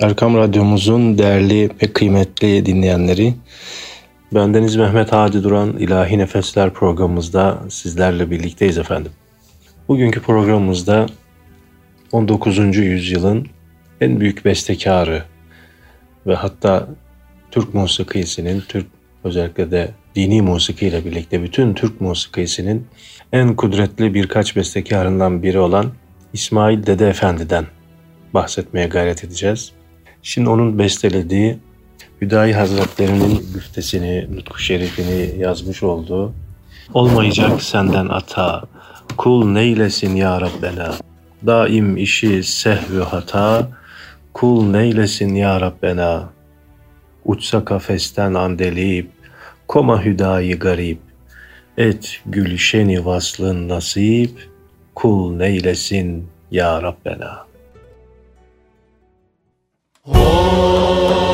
Erkam Radyomuzun değerli ve kıymetli dinleyenleri, bendeniz Mehmet Hadi Duran İlahi Nefesler programımızda sizlerle birlikteyiz efendim. Bugünkü programımızda 19. yüzyılın en büyük bestekarı ve hatta Türk musikisinin, Türk özellikle de dini musikiyle birlikte bütün Türk musikisinin en kudretli birkaç bestekarından biri olan İsmail Dede Efendi'den bahsetmeye gayret edeceğiz. Şimdi onun bestelediği Hüdayi Hazretleri'nin güftesini, nutku şerifini yazmış olduğu Olmayacak senden ata, kul neylesin ya Rabbena. Daim işi sehvü hata, kul neylesin ya Rabbena. Uçsa kafesten andelip, koma hüdayi garip. Et gülşeni vaslın nasip, kul neylesin ya Rabbena. Güzel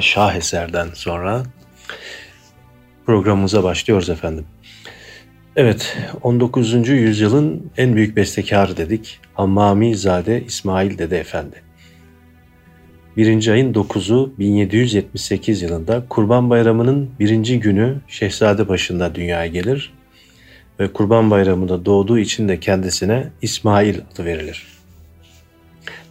hatta şaheserden sonra programımıza başlıyoruz efendim. Evet, 19. yüzyılın en büyük bestekarı dedik. Hammami Zade İsmail Dede Efendi. 1. ayın 9'u 1778 yılında Kurban Bayramı'nın birinci günü Şehzade başında dünyaya gelir ve Kurban Bayramı'nda doğduğu için de kendisine İsmail adı verilir.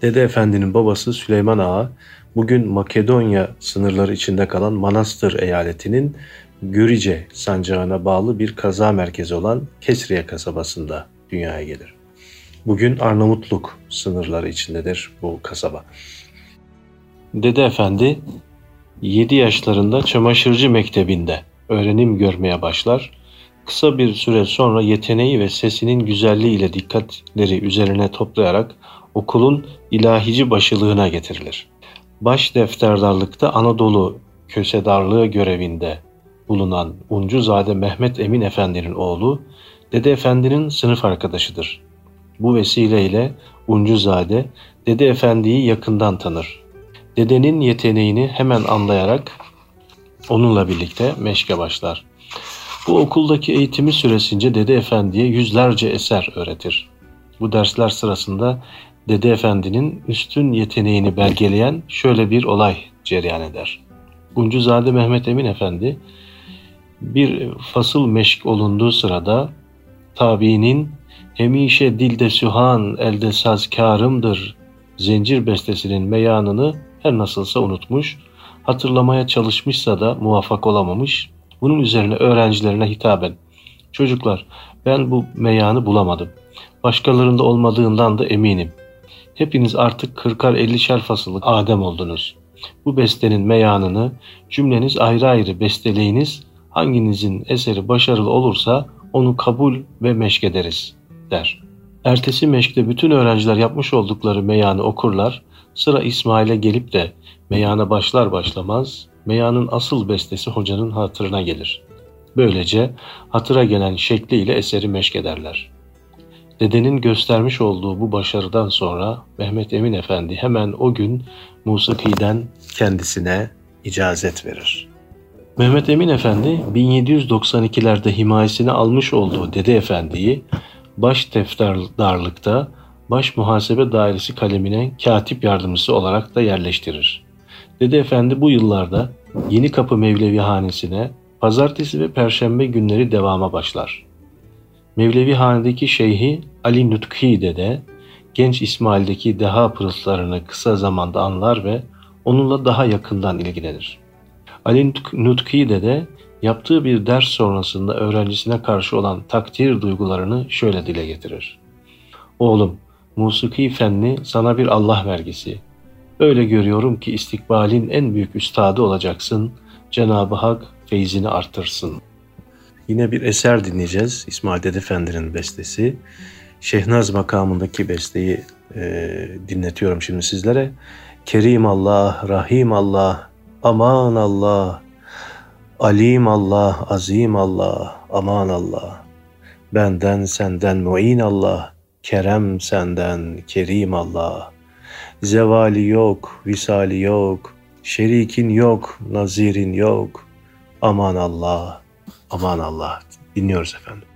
Dede Efendi'nin babası Süleyman Ağa, bugün Makedonya sınırları içinde kalan Manastır eyaletinin Gürice sancağına bağlı bir kaza merkezi olan Kesriye kasabasında dünyaya gelir. Bugün Arnavutluk sınırları içindedir bu kasaba. Dede Efendi 7 yaşlarında çamaşırcı mektebinde öğrenim görmeye başlar. Kısa bir süre sonra yeteneği ve sesinin güzelliği ile dikkatleri üzerine toplayarak okulun ilahici başılığına getirilir. Baş defterdarlıkta Anadolu kösedarlığı görevinde bulunan Uncuzade Mehmet Emin Efendi'nin oğlu, Dede Efendi'nin sınıf arkadaşıdır. Bu vesileyle Uncuzade, Dede Efendi'yi yakından tanır. Dedenin yeteneğini hemen anlayarak onunla birlikte meşke başlar. Bu okuldaki eğitimi süresince Dede Efendi'ye yüzlerce eser öğretir. Bu dersler sırasında Dede Efendi'nin üstün yeteneğini belgeleyen şöyle bir olay cereyan eder. Uncuzade Mehmet Emin Efendi bir fasıl meşk olunduğu sırada tabiinin hemişe dilde sühan elde sazkarımdır zincir bestesinin meyanını her nasılsa unutmuş, hatırlamaya çalışmışsa da muvaffak olamamış. Bunun üzerine öğrencilerine hitaben, çocuklar ben bu meyanı bulamadım. Başkalarında olmadığından da eminim. Hepiniz artık kırkar ellişer fasıllık Adem oldunuz. Bu bestenin meyanını cümleniz ayrı ayrı besteleyiniz hanginizin eseri başarılı olursa onu kabul ve meşk ederiz der. Ertesi meşkte bütün öğrenciler yapmış oldukları meyanı okurlar. Sıra İsmail'e gelip de meyana başlar başlamaz meyanın asıl bestesi hocanın hatırına gelir. Böylece hatıra gelen şekliyle eseri meşk ederler. Dedenin göstermiş olduğu bu başarıdan sonra Mehmet Emin Efendi hemen o gün musikiden kendisine icazet verir. Mehmet Emin Efendi 1792'lerde himayesine almış olduğu Dede Efendi'yi baş tefterdarlıkta baş muhasebe dairesi kalemine katip yardımcısı olarak da yerleştirir. Dede Efendi bu yıllarda Yeni Kapı Mevlevi Hanesi'ne pazartesi ve perşembe günleri devama başlar. Mevlevi Hanedeki Şeyhi Ali Nutki Dede, genç İsmail'deki deha pırıltılarını kısa zamanda anlar ve onunla daha yakından ilgilenir. Ali Nutki de yaptığı bir ders sonrasında öğrencisine karşı olan takdir duygularını şöyle dile getirir. Oğlum, musiki fenni sana bir Allah vergisi. Öyle görüyorum ki istikbalin en büyük üstadı olacaksın. Cenab-ı Hak feyzini artırsın. Yine bir eser dinleyeceğiz. İsmail Dede Efendi'nin bestesi. Şehnaz makamındaki besteyi e, dinletiyorum şimdi sizlere. Kerim Allah, Rahim Allah, Aman Allah, Alim Allah, Azim Allah, aman Allah. Benden senden muin Allah, kerem senden kerim Allah. Zevali yok, visali yok, şerikin yok, nazirin yok. Aman Allah, aman Allah. Dinliyoruz efendim.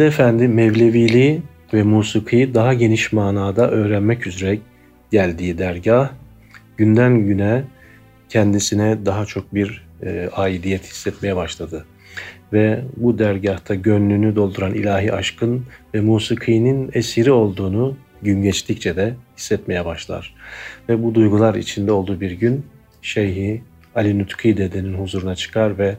Dede Efendi Mevleviliği ve musikiyi daha geniş manada öğrenmek üzere geldiği dergah günden güne kendisine daha çok bir e, aidiyet hissetmeye başladı. Ve bu dergahta gönlünü dolduran ilahi aşkın ve musikinin esiri olduğunu gün geçtikçe de hissetmeye başlar. Ve bu duygular içinde olduğu bir gün Şeyhi Ali Nutki dedenin huzuruna çıkar ve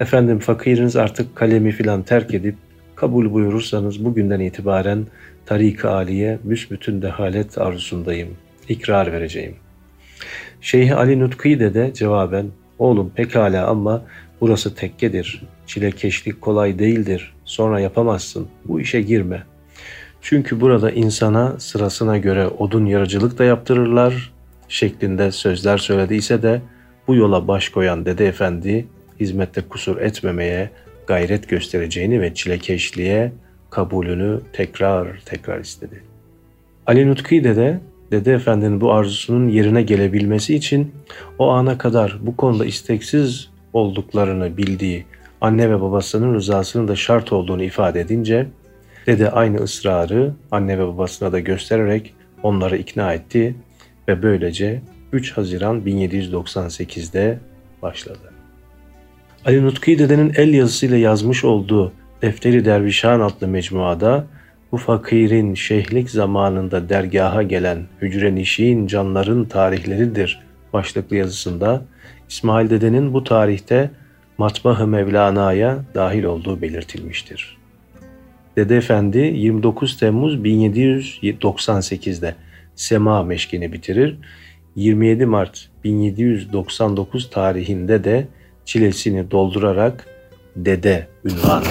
efendim fakiriniz artık kalemi filan terk edip kabul buyurursanız bugünden itibaren tarik-ı aliye büsbütün dehalet arzusundayım. İkrar vereceğim. Şeyh Ali Nutki de cevaben oğlum pekala ama burası tekkedir. Çilekeşlik kolay değildir. Sonra yapamazsın. Bu işe girme. Çünkü burada insana sırasına göre odun yarıcılık da yaptırırlar şeklinde sözler söylediyse de bu yola baş koyan Dede Efendi hizmette kusur etmemeye gayret göstereceğini ve çilekeşliğe kabulünü tekrar tekrar istedi. Ali Nutki Dede Dede Efendi'nin bu arzusunun yerine gelebilmesi için o ana kadar bu konuda isteksiz olduklarını bildiği anne ve babasının rızasının da şart olduğunu ifade edince dede aynı ısrarı anne ve babasına da göstererek onları ikna etti ve böylece 3 Haziran 1798'de başladı. Ali Nutki dedenin el yazısıyla yazmış olduğu Defteri Dervişan adlı mecmuada bu fakirin şeyhlik zamanında dergaha gelen hücre nişin canların tarihleridir başlıklı yazısında İsmail Dede'nin bu tarihte Matbah-ı Mevlana'ya dahil olduğu belirtilmiştir. Dede Efendi 29 Temmuz 1798'de Sema meşkini bitirir. 27 Mart 1799 tarihinde de çilesini doldurarak Dede ünvanı.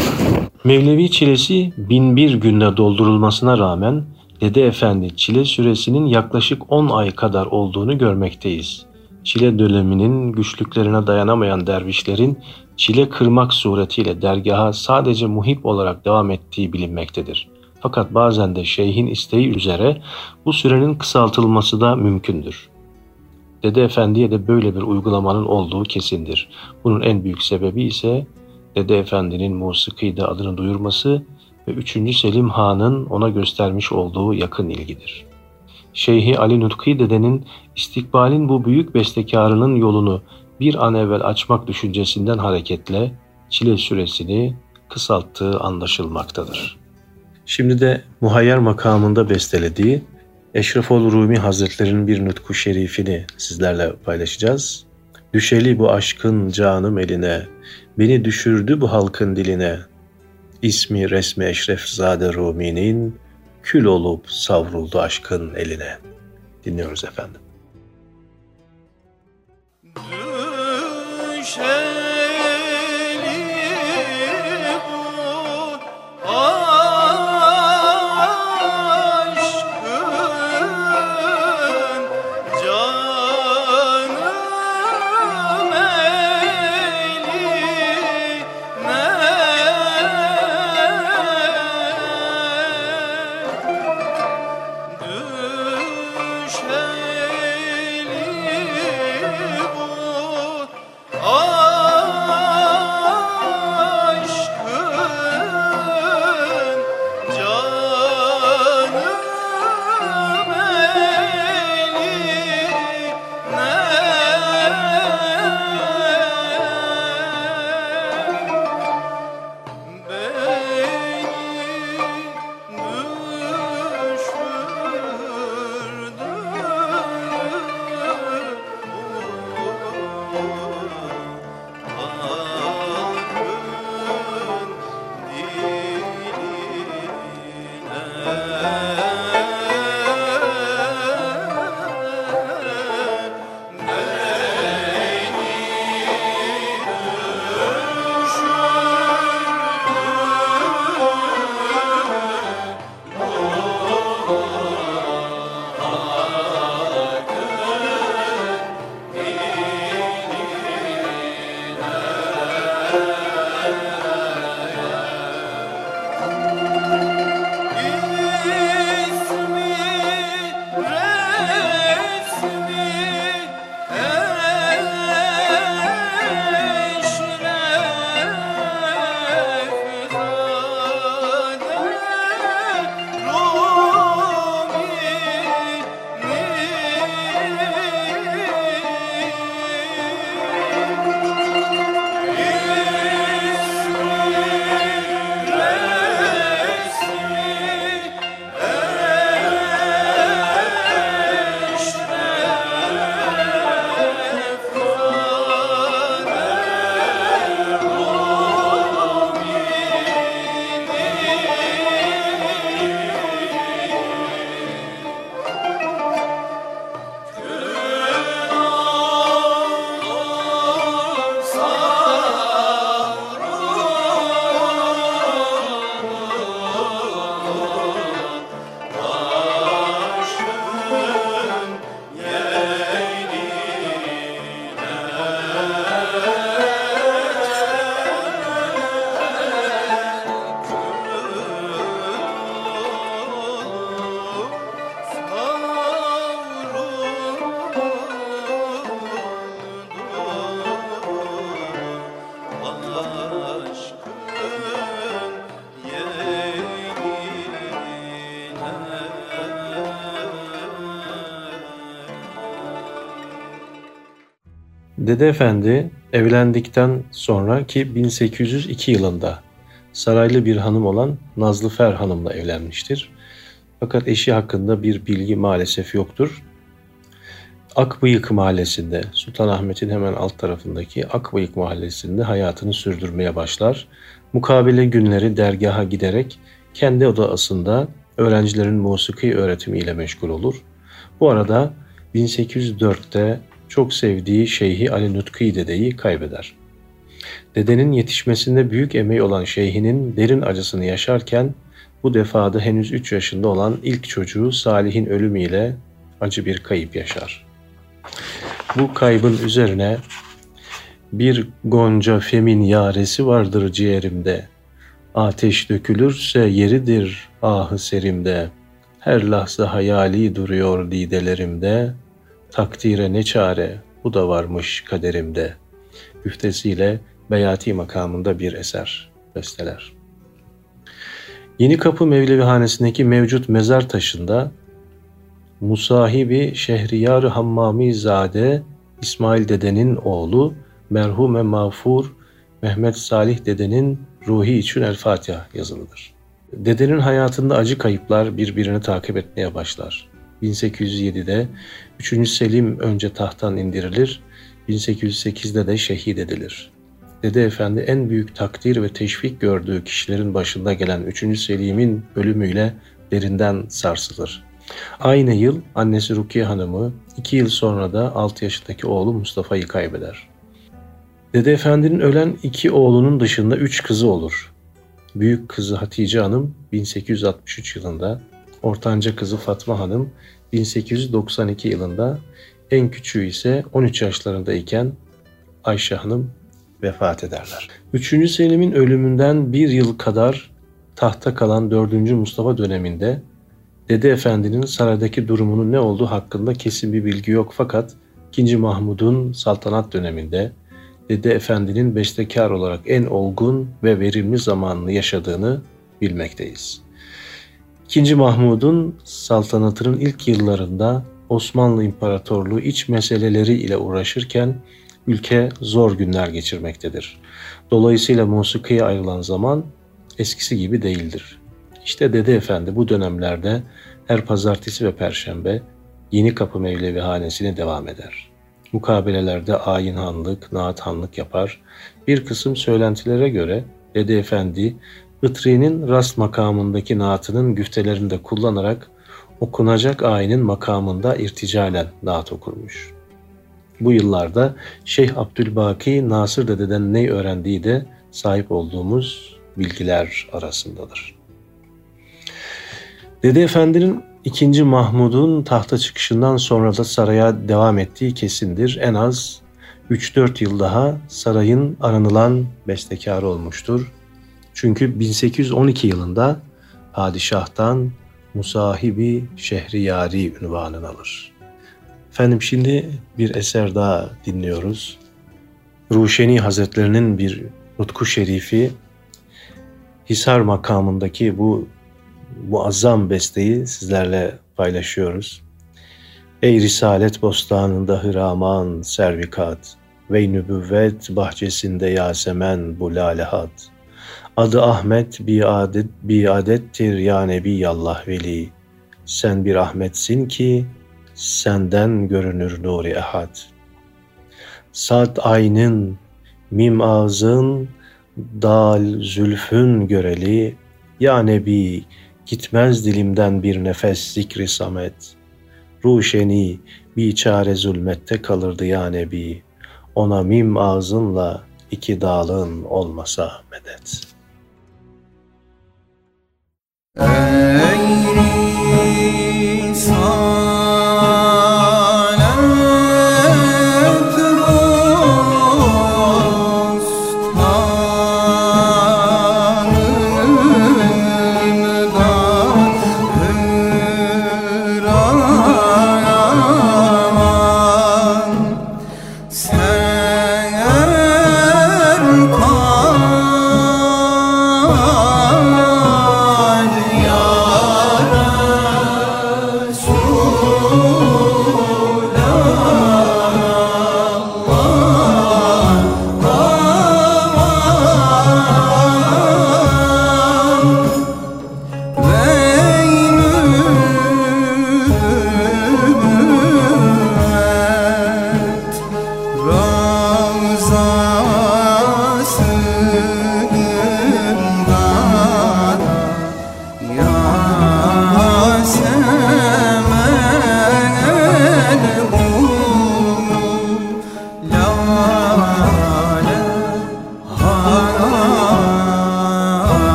Mevlevi çilesi bin bir günde doldurulmasına rağmen Dede Efendi çile süresinin yaklaşık 10 ay kadar olduğunu görmekteyiz. Çile döneminin güçlüklerine dayanamayan dervişlerin çile kırmak suretiyle dergaha sadece muhip olarak devam ettiği bilinmektedir. Fakat bazen de şeyhin isteği üzere bu sürenin kısaltılması da mümkündür. Dede Efendi'ye de böyle bir uygulamanın olduğu kesindir. Bunun en büyük sebebi ise Dede Efendi'nin musikide adını duyurması ve 3. Selim Han'ın ona göstermiş olduğu yakın ilgidir. Şeyhi Ali Nutki Dede'nin istikbalin bu büyük bestekarının yolunu bir an evvel açmak düşüncesinden hareketle çile süresini kısalttığı anlaşılmaktadır. Şimdi de muhayyer makamında bestelediği Eşrefol Rumi Hazretleri'nin bir nutku şerifini sizlerle paylaşacağız. Düşeli bu aşkın canım eline, beni düşürdü bu halkın diline. İsmi resmi Eşrefzade Rumi'nin kül olup savruldu aşkın eline. Dinliyoruz efendim. Dede Efendi evlendikten sonra ki 1802 yılında saraylı bir hanım olan Nazlı Fer Hanım'la evlenmiştir. Fakat eşi hakkında bir bilgi maalesef yoktur. Akbıyık mahallesinde, Sultanahmet'in hemen alt tarafındaki Akbıyık mahallesinde hayatını sürdürmeye başlar. Mukabele günleri dergaha giderek kendi odasında öğrencilerin musiki öğretimiyle meşgul olur. Bu arada 1804'te çok sevdiği Şeyhi Ali Nutki dedeyi kaybeder. Dedenin yetişmesinde büyük emeği olan şeyhinin derin acısını yaşarken bu defada henüz 3 yaşında olan ilk çocuğu Salih'in ölümüyle acı bir kayıp yaşar. Bu kaybın üzerine bir gonca femin yaresi vardır ciğerimde. Ateş dökülürse yeridir ahı serimde. Her lahza hayali duruyor lidelerimde. Takdire ne çare, bu da varmış kaderimde. Üftesiyle Beyati makamında bir eser besteler. Yeni Kapı Mevlevihanesi'ndeki mevcut mezar taşında Musahibi Şehriyar Hammami Zade İsmail dedenin oğlu merhume mağfur Mehmet Salih dedenin ruhi için El Fatiha yazılıdır. Dedenin hayatında acı kayıplar birbirini takip etmeye başlar. 1807'de 3. Selim önce tahttan indirilir, 1808'de de şehit edilir. Dede Efendi en büyük takdir ve teşvik gördüğü kişilerin başında gelen 3. Selim'in ölümüyle derinden sarsılır. Aynı yıl annesi Rukiye Hanım'ı, iki yıl sonra da 6 yaşındaki oğlu Mustafa'yı kaybeder. Dede Efendi'nin ölen iki oğlunun dışında üç kızı olur. Büyük kızı Hatice Hanım 1863 yılında, ortanca kızı Fatma Hanım 1892 yılında, en küçüğü ise 13 yaşlarındayken Ayşe Hanım vefat ederler. 3. Selim'in ölümünden bir yıl kadar tahta kalan 4. Mustafa döneminde Dede Efendi'nin saraydaki durumunun ne olduğu hakkında kesin bir bilgi yok fakat 2. Mahmud'un saltanat döneminde Dede Efendi'nin bestekar olarak en olgun ve verimli zamanını yaşadığını bilmekteyiz. 2. Mahmud'un saltanatının ilk yıllarında Osmanlı İmparatorluğu iç meseleleri ile uğraşırken ülke zor günler geçirmektedir. Dolayısıyla musikiye ayrılan zaman eskisi gibi değildir. İşte Dede Efendi bu dönemlerde her pazartesi ve perşembe Yeni Kapı Mevlevi hanesine devam eder. Mukabelelerde ayinhanlık, naathanlık yapar. Bir kısım söylentilere göre Dede Efendi, Itri'nin rast makamındaki naatının güftelerini de kullanarak okunacak ayinin makamında irticalen naat okurmuş. Bu yıllarda Şeyh Abdülbaki Nasır Dede'den ne öğrendiği de sahip olduğumuz bilgiler arasındadır. Dede Efendi'nin 2. Mahmud'un tahta çıkışından sonra da saraya devam ettiği kesindir. En az 3-4 yıl daha sarayın aranılan bestekarı olmuştur. Çünkü 1812 yılında padişahtan Musahibi Şehriyari ünvanını alır. Efendim şimdi bir eser daha dinliyoruz. Ruşeni Hazretlerinin bir nutku şerifi Hisar makamındaki bu muazzam besteyi sizlerle paylaşıyoruz. Ey Risalet bostanında hıraman servikat ve nübüvvet bahçesinde yasemen bu lalehat. Adı Ahmet biadet, biadettir ya Nebi Allah veli. Sen bir Ahmetsin ki senden görünür nuri ehad. Sad aynın, mim ağzın, dal zülfün göreli, ya Nebi Gitmez dilimden bir nefes zikri samet. Ruşeni biçare zulmette kalırdı ya Nebi. Ona mim ağzınla iki dağlın olmasa medet. Ey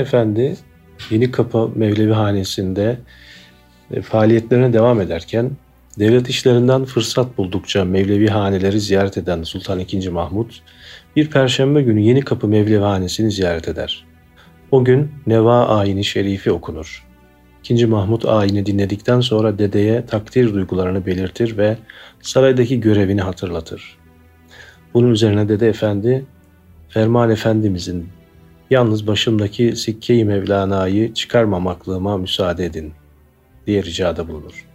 Efendi Yeni Kapı Mevlevi Hanesi'nde e, faaliyetlerine devam ederken devlet işlerinden fırsat buldukça Mevlevi haneleri ziyaret eden Sultan II. Mahmut bir perşembe günü Yeni Kapı Mevlevi Hanesi'ni ziyaret eder. O gün Neva ayini şerifi okunur. İkinci Mahmut ayini dinledikten sonra dedeye takdir duygularını belirtir ve saraydaki görevini hatırlatır. Bunun üzerine Dede Efendi, Ferman Efendimizin yalnız başımdaki sikke-i Mevlana'yı çıkarmamaklığıma müsaade edin diye ricada bulunur.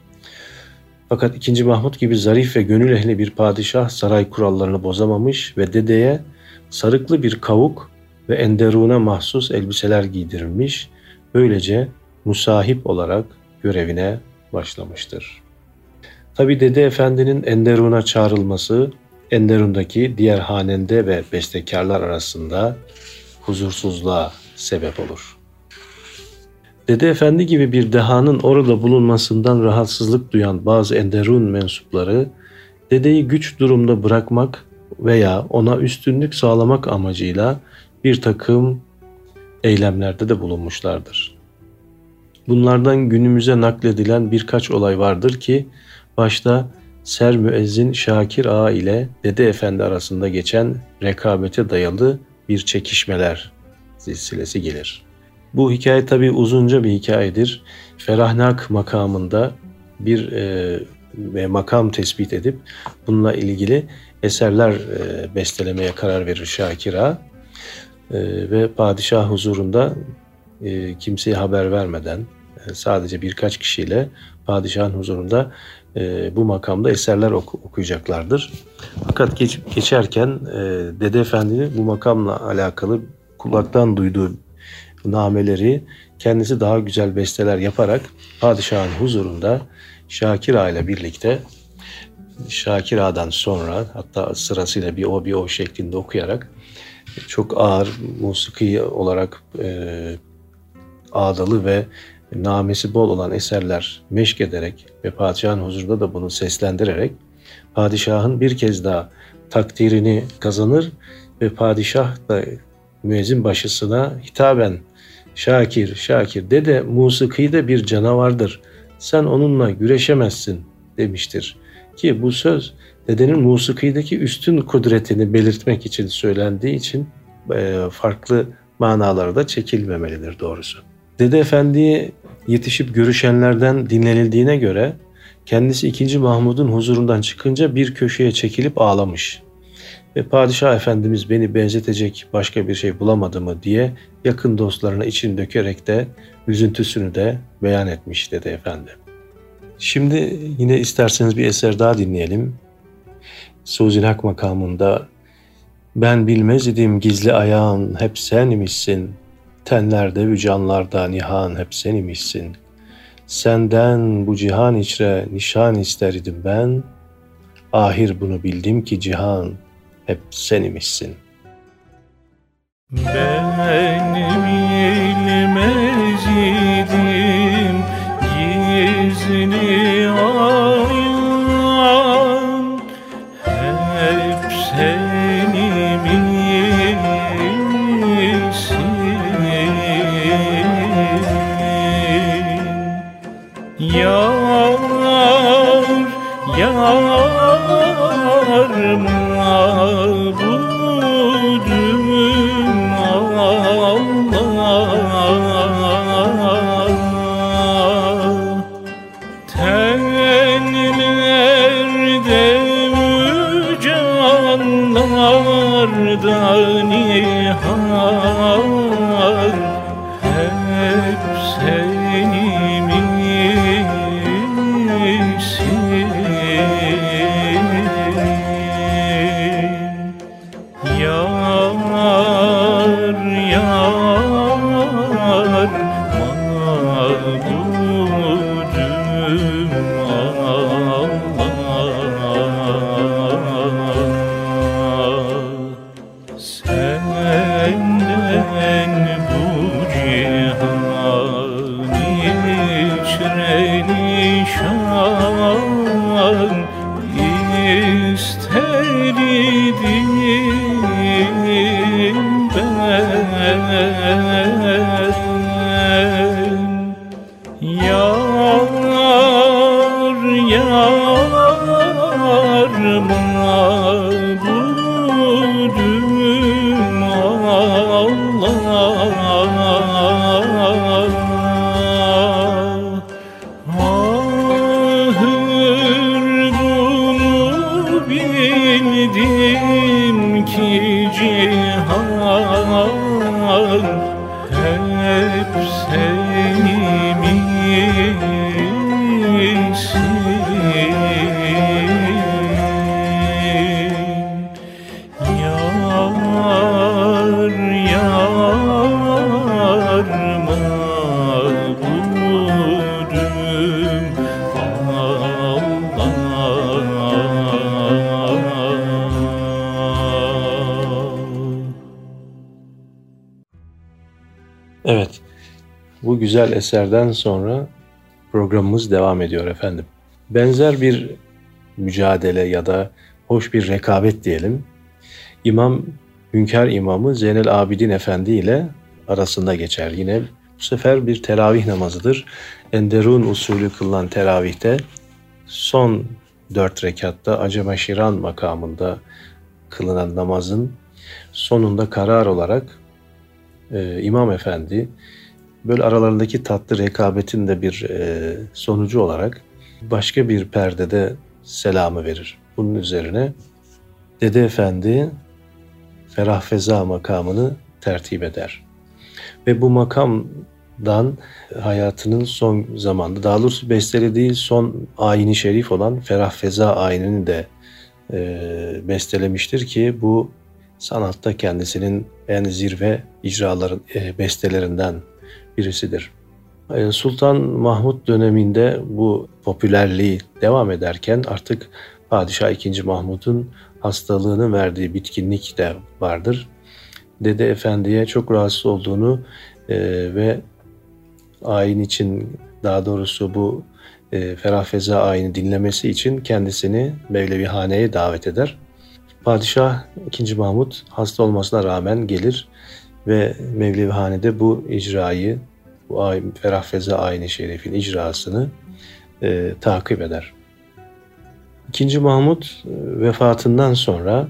Fakat 2. Mahmut gibi zarif ve gönül ehli bir padişah saray kurallarını bozamamış ve dedeye sarıklı bir kavuk ve enderuna mahsus elbiseler giydirilmiş, böylece musahip olarak görevine başlamıştır. Tabi Dede Efendi'nin Enderun'a çağrılması, Enderun'daki diğer hanende ve bestekarlar arasında huzursuzluğa sebep olur. Dede Efendi gibi bir dehanın orada bulunmasından rahatsızlık duyan bazı Enderun mensupları, dedeyi güç durumda bırakmak veya ona üstünlük sağlamak amacıyla bir takım eylemlerde de bulunmuşlardır. Bunlardan günümüze nakledilen birkaç olay vardır ki, başta Ser Müezzin Şakir Ağa ile Dede Efendi arasında geçen rekabete dayalı bir çekişmeler silsilesi gelir. Bu hikaye tabi uzunca bir hikayedir. Ferahnak makamında bir e, makam tespit edip bununla ilgili eserler e, bestelemeye karar verir Şakira e, ve padişah huzurunda e, kimseye haber vermeden e, sadece birkaç kişiyle padişahın huzurunda e, bu makamda eserler oku, okuyacaklardır. Fakat geç, geçerken e, Dede Efendi'nin bu makamla alakalı kulaktan duyduğu nameleri kendisi daha güzel besteler yaparak padişahın huzurunda Şakir Ağa ile birlikte Şakir Ağa'dan sonra hatta sırasıyla bir o bir o şeklinde okuyarak çok ağır musiki olarak e, ağdalı ve namesi bol olan eserler meşk ederek ve padişahın huzurunda da bunu seslendirerek padişahın bir kez daha takdirini kazanır ve padişah da müezzin başısına hitaben Şakir, Şakir dede musiki de bir canavardır. Sen onunla güreşemezsin demiştir. Ki bu söz dedenin musikideki üstün kudretini belirtmek için söylendiği için farklı manaları da çekilmemelidir doğrusu. Dede Efendi'ye yetişip görüşenlerden dinlenildiğine göre kendisi 2. Mahmud'un huzurundan çıkınca bir köşeye çekilip ağlamış. Ve padişah efendimiz beni benzetecek başka bir şey bulamadı mı diye yakın dostlarına için dökerek de üzüntüsünü de beyan etmiş dedi efendi. Şimdi yine isterseniz bir eser daha dinleyelim. Suzil Hak makamında ben bilmez idim gizli ayağın hep sen imişsin. Tenlerde ve canlarda nihan hep sen imişsin. Senden bu cihan içre nişan isterdim ben. Ahir bunu bildim ki cihan hep sen imişsin. Benim ilmez idim gizli ayan güzel eserden sonra programımız devam ediyor efendim. Benzer bir mücadele ya da hoş bir rekabet diyelim. İmam Hünkar İmamı Zeynel Abidin Efendi ile arasında geçer. Yine bu sefer bir teravih namazıdır. Enderun usulü kılınan teravihte son dört rekatta Acema Şiran makamında kılınan namazın sonunda karar olarak e, İmam Efendi böyle aralarındaki tatlı rekabetin de bir e, sonucu olarak başka bir perdede selamı verir. Bunun üzerine Dede Efendi Ferah Feza makamını tertip eder. Ve bu makamdan hayatının son zamanda, daha doğrusu bestelediği son ayini şerif olan Ferah Feza ayinini de e, bestelemiştir ki bu sanatta kendisinin en zirve icraların, e, bestelerinden birisidir. Ee, Sultan Mahmut döneminde bu popülerliği devam ederken artık Padişah II. Mahmut'un hastalığını verdiği bitkinlik de vardır. Dede Efendi'ye çok rahatsız olduğunu e, ve ayin için daha doğrusu bu e, Ferah ayini dinlemesi için kendisini Mevlevihane'ye davet eder. Padişah II. Mahmut hasta olmasına rağmen gelir ve Mevlevihane'de bu icrayı, bu Ferah Feza Ayni Şerif'in icrasını e, takip eder. İkinci Mahmut e, vefatından sonra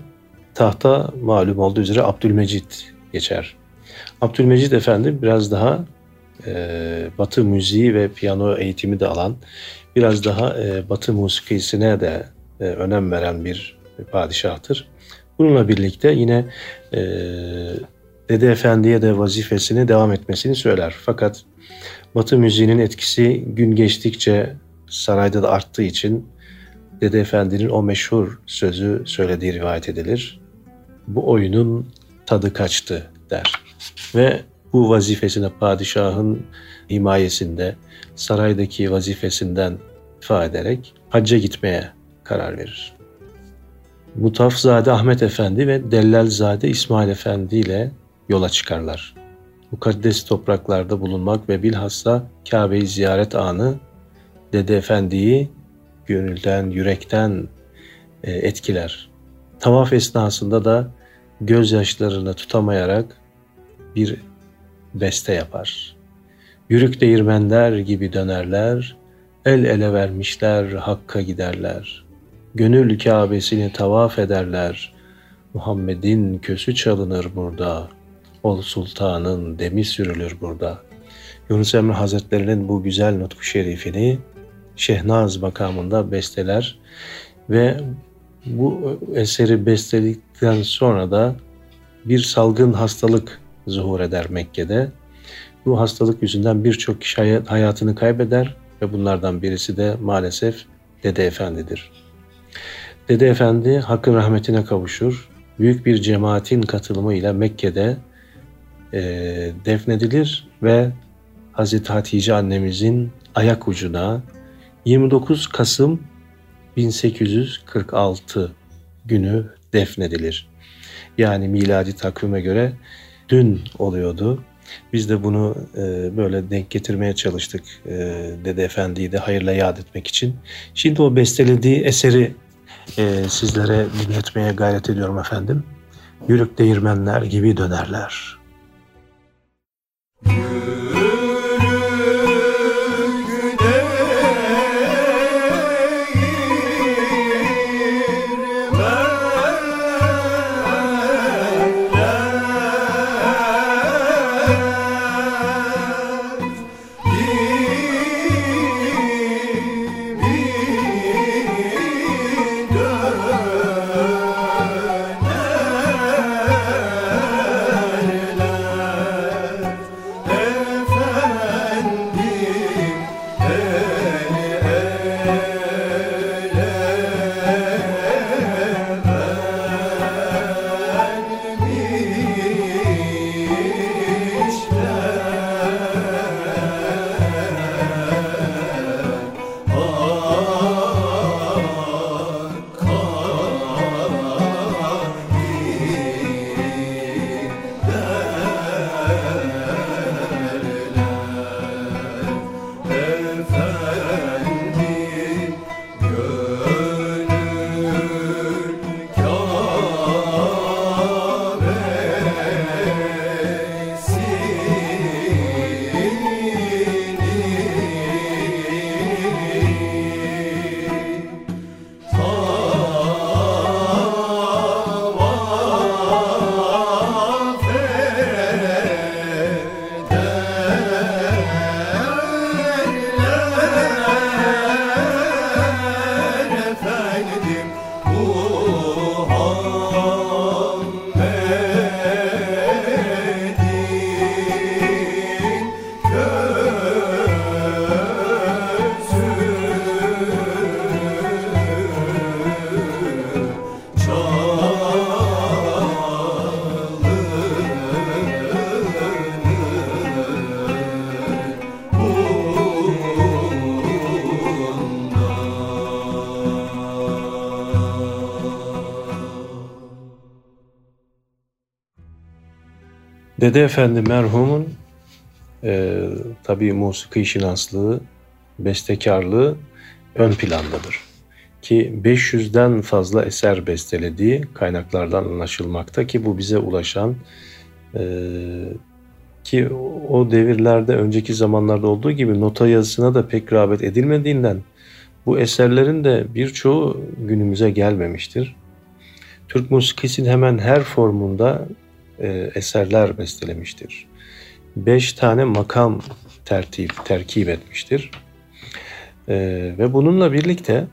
tahta malum olduğu üzere Abdülmecit geçer. Abdülmecit Efendi biraz daha e, Batı müziği ve piyano eğitimi de alan, biraz daha e, Batı musikisine de e, önem veren bir padişahtır. Bununla birlikte yine e, Dede Efendi'ye de vazifesini devam etmesini söyler. Fakat Batı müziğinin etkisi gün geçtikçe sarayda da arttığı için Dede Efendi'nin o meşhur sözü söylediği rivayet edilir. Bu oyunun tadı kaçtı der. Ve bu vazifesine padişahın himayesinde saraydaki vazifesinden ifa ederek hacca gitmeye karar verir. Mutafzade Ahmet Efendi ve Dellalzade İsmail Efendi ile yola çıkarlar. Mukaddes topraklarda bulunmak ve bilhassa Kabe'yi ziyaret anı Dede Efendi'yi gönülden, yürekten e, etkiler. Tavaf esnasında da gözyaşlarını tutamayarak bir beste yapar. Yürük değirmenler gibi dönerler, el ele vermişler Hakk'a giderler. Gönül Kabe'sini tavaf ederler. Muhammed'in kösü çalınır burada. Ol sultanın demi sürülür burada. Yunus Emre Hazretleri'nin bu güzel nutku şerifini Şehnaz makamında besteler ve bu eseri besteledikten sonra da bir salgın hastalık zuhur eder Mekke'de. Bu hastalık yüzünden birçok kişi hayatını kaybeder ve bunlardan birisi de maalesef Dede Efendi'dir. Dede Efendi Hakk'ın rahmetine kavuşur. Büyük bir cemaatin katılımıyla Mekke'de e, defnedilir ve Hazreti Hatice annemizin ayak ucuna 29 Kasım 1846 günü defnedilir. Yani miladi takvime göre dün oluyordu. Biz de bunu e, böyle denk getirmeye çalıştık e, Dede Efendi'yi de hayırla yad etmek için. Şimdi o bestelediği eseri e, sizlere dinletmeye gayret ediyorum efendim. Yürük değirmenler gibi dönerler. You. Dede Efendi merhumun e, tabii musiki şinaslığı, bestekarlığı ön plandadır. Ki 500'den fazla eser bestelediği kaynaklardan anlaşılmakta ki bu bize ulaşan e, ki o devirlerde önceki zamanlarda olduğu gibi nota yazısına da pek rağbet edilmediğinden bu eserlerin de birçoğu günümüze gelmemiştir. Türk musikisinin hemen her formunda e, eserler bestelemiştir. Beş tane makam tertip, terkip etmiştir. E, ve bununla birlikte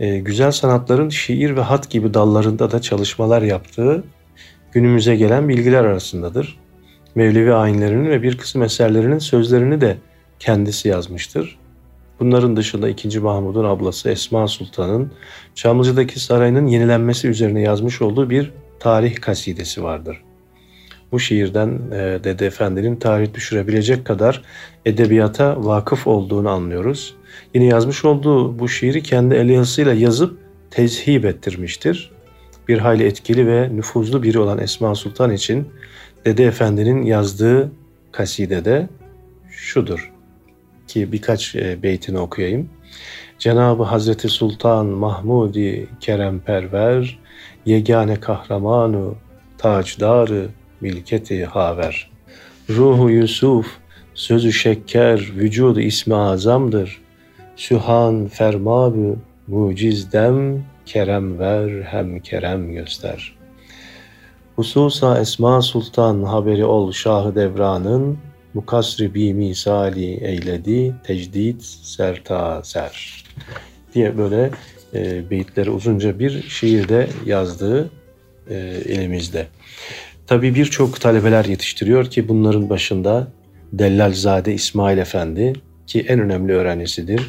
e, güzel sanatların şiir ve hat gibi dallarında da çalışmalar yaptığı günümüze gelen bilgiler arasındadır. Mevlevi ayinlerinin ve bir kısım eserlerinin sözlerini de kendisi yazmıştır. Bunların dışında 2. Mahmud'un ablası Esma Sultan'ın Çamlıca'daki sarayının yenilenmesi üzerine yazmış olduğu bir tarih kasidesi vardır. Bu şiirden e, Dede Efendi'nin tarih düşürebilecek kadar edebiyata vakıf olduğunu anlıyoruz. Yine yazmış olduğu bu şiiri kendi el yazısıyla yazıp tezhip ettirmiştir. Bir hayli etkili ve nüfuzlu biri olan Esma Sultan için Dede Efendi'nin yazdığı kasidede şudur ki birkaç e, beytini okuyayım. Cenabı Hazreti Sultan Mahmudi Keremperver, yegane kahramanu, tacdarı, milketi haver. Ruhu Yusuf, sözü şeker, vücudu ismi azamdır. Sühan fermabü, mucizdem, kerem ver, hem kerem göster. Hususa Esma Sultan haberi ol Şahı Devran'ın, mukasri bi misali eyledi, tecdid serta ser diye böyle e, beyitleri uzunca bir şiirde yazdığı e, elimizde. Tabi birçok talebeler yetiştiriyor ki bunların başında Dellalzade İsmail Efendi ki en önemli öğrencisidir.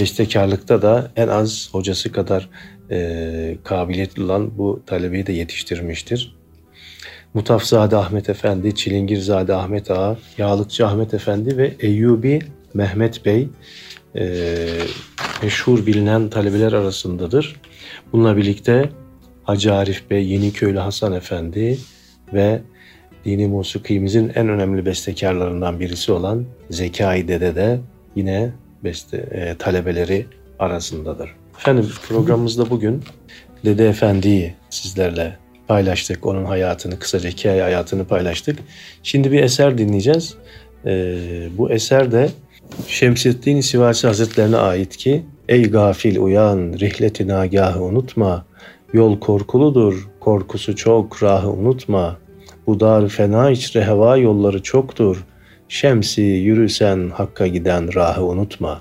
Bestekarlıkta da en az hocası kadar e, kabiliyetli olan bu talebeyi de yetiştirmiştir. Mutafzade Ahmet Efendi, Çilingirzade Ahmet Ağa, Yağlıkçı Ahmet Efendi ve Eyyubi Mehmet Bey e, meşhur bilinen talebeler arasındadır. Bununla birlikte Hacı Arif Bey, Yeniköylü Hasan Efendi ve dini musikimizin en önemli bestekarlarından birisi olan Zekai Dede de yine beste, e, talebeleri arasındadır. Efendim programımızda bugün Dede Efendi'yi sizlerle paylaştık. Onun hayatını, kısaca hikaye hayatını paylaştık. Şimdi bir eser dinleyeceğiz. Ee, bu eser de Şemsettin Sivasi Hazretlerine ait ki Ey gafil uyan, rihleti nagahı unutma. Yol korkuludur, korkusu çok, rahı unutma. Bu dar fena içre heva yolları çoktur. Şemsi yürüsen hakka giden rahı unutma.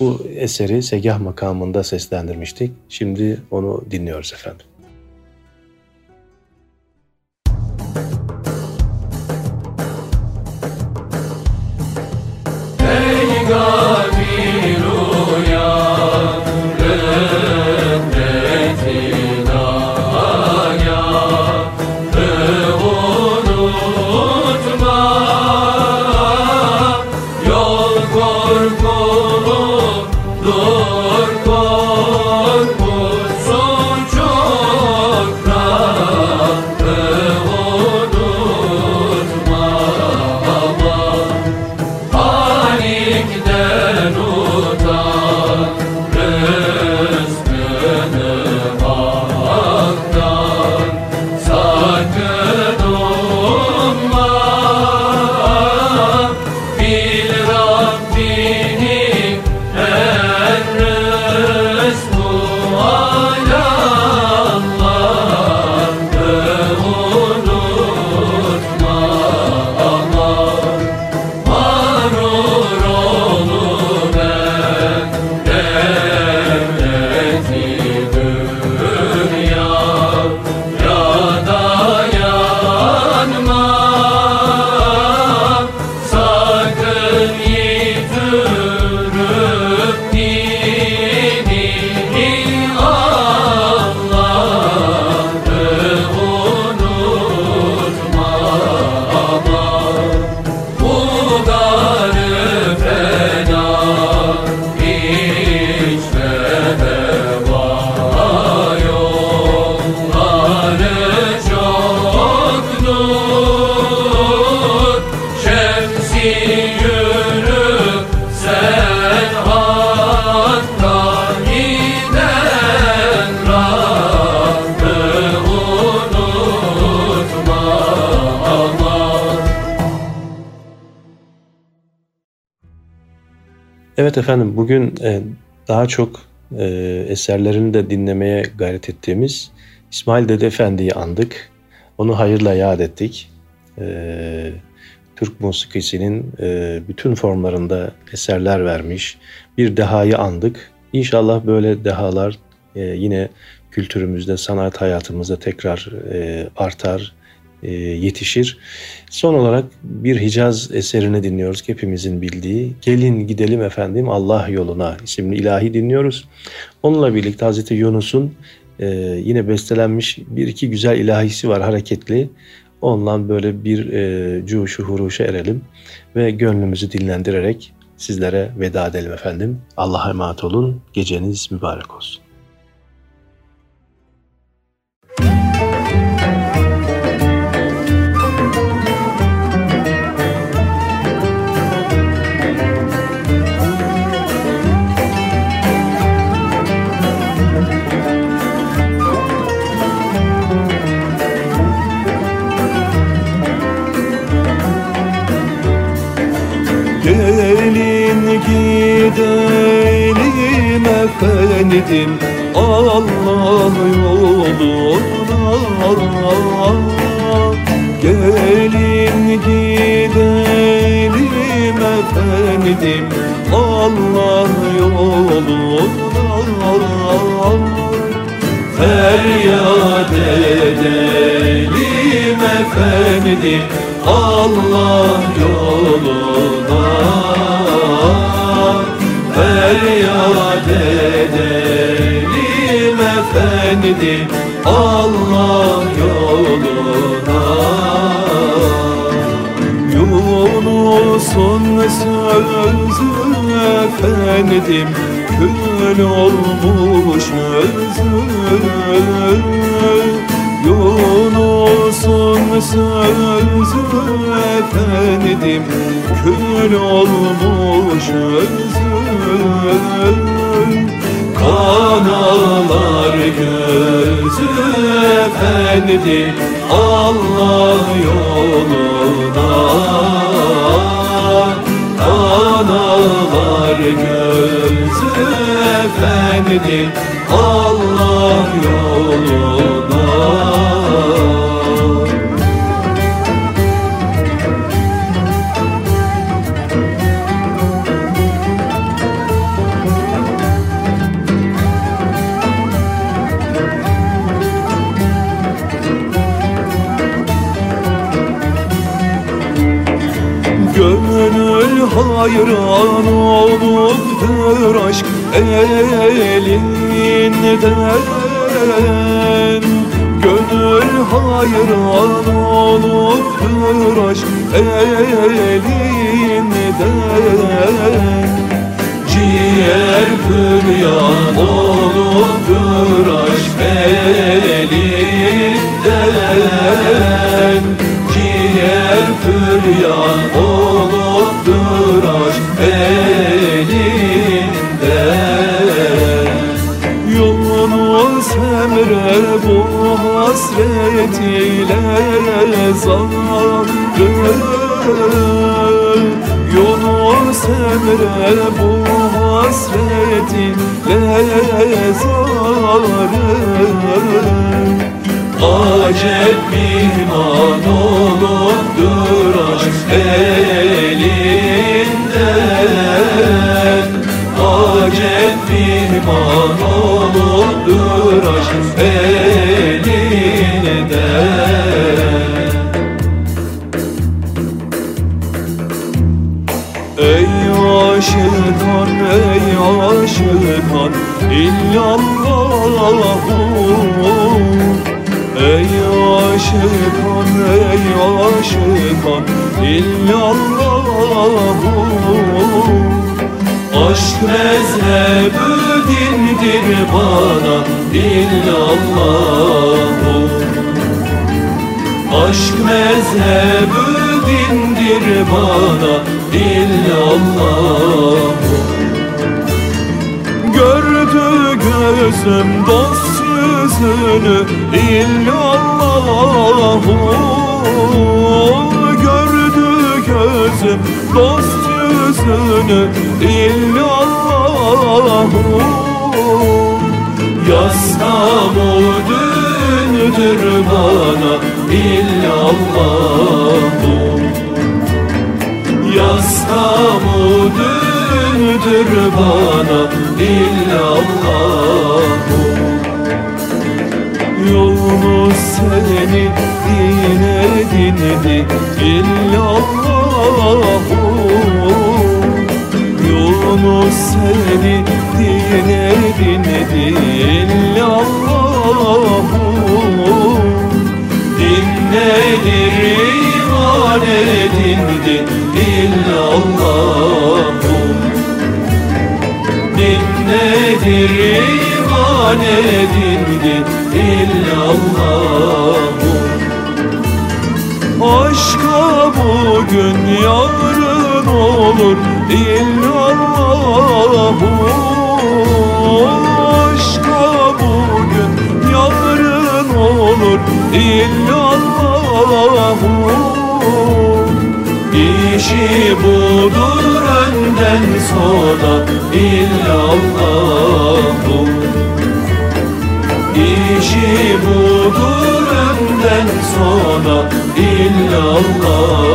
Bu eseri Segah makamında seslendirmiştik. Şimdi onu dinliyoruz efendim. Evet efendim bugün e, daha çok e, eserlerini de dinlemeye gayret ettiğimiz İsmail Dede Efendi'yi andık. Onu hayırla yad ettik. E, Türk musikisinin bütün formlarında eserler vermiş. Bir dehayı andık. İnşallah böyle dehalar yine kültürümüzde, sanat hayatımızda tekrar artar, yetişir. Son olarak bir Hicaz eserini dinliyoruz hepimizin bildiği. Gelin gidelim efendim Allah yoluna isimli ilahi dinliyoruz. Onunla birlikte Hazreti Yunus'un e, yine bestelenmiş bir iki güzel ilahisi var hareketli. Ondan böyle bir e, cuşu huruşa erelim ve gönlümüzü dinlendirerek sizlere veda edelim efendim. Allah'a emanet olun. Geceniz mübarek olsun. Efendim Allah yoluna Gelin gidelim efendim. Allah yoluna Feryat edelim efendim. Allah yoluna efendim Allah yoluna. Yunus'un sözü efendim Kül olmuş özü. Yunus'un sözü efendim Kül olmuş özü Kanalar gözü efendim Allah yoluna. Kanalar gözü efendim Allah yoluna hayran olupdur aşk elinden. Gönül hayran olupdur aşk elinden. Ciğer büryan olupdur aşk elinden. Ciğer büryan olupdur aşk elinden Yunus Emre bu hasret ile zarı Yunus Emre bu hasret ile zarı Acep mihman olupdur aşk elinden Acep mihman olupdur aşk elinden Ey aşıkan, ey aşıkan illallahu Ey aşıkan, ey aşıkan illallahu Aşk mezhebü dindir bana illallahu Aşk mezhebü dindir bana illallah Gördü gözüm dost yüzünü Gördü gözüm dost yüzünü illallah. Yastam o dündür bana illallah. Yastam o dündür bana illallah. Yolumuz seni dine dindi illallah Yolumuz seni dine dindi illallah Dinlenir iman edindi illallah Dinlenir iman edindi illallah Aşka bugün yarın olur. İllallah Aşka bugün yarın olur. İllallah İşi budur önden sona illallah işi budur önden sona illallah